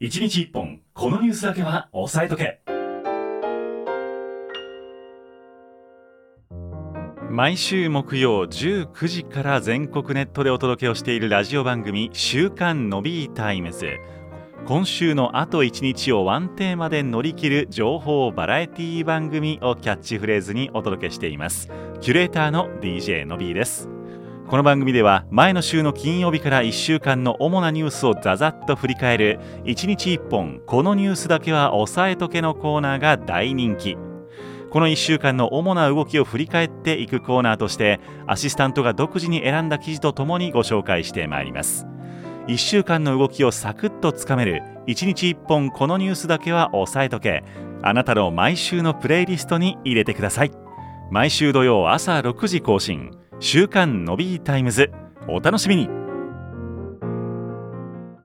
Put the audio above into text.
1日1本このニュースだけは押さえとけ。毎週木曜19時から全国ネットでお届けをしているラジオ番組「週刊 Nobbyタイムズ」今週のあと1日をワンテーマで乗り切る情報バラエティ番組をキャッチフレーズにお届けしています。キュレーターの DJ のビーです。この番組では前の週の金曜日から1週間の主なニュースをザザッと振り返る1日1本このニュースだけは押さえとけのコーナーが大人気。この1週間の主な動きを振り返っていくコーナーとしてアシスタントが独自に選んだ記事とともにご紹介してまいります。1週間の動きをサクッとつかめる1日1本このニュースだけは押さえとけ。あなたの毎週のプレイリストに入れてください。毎週土曜朝6時更新。週刊のびータイムズ。お楽しみに。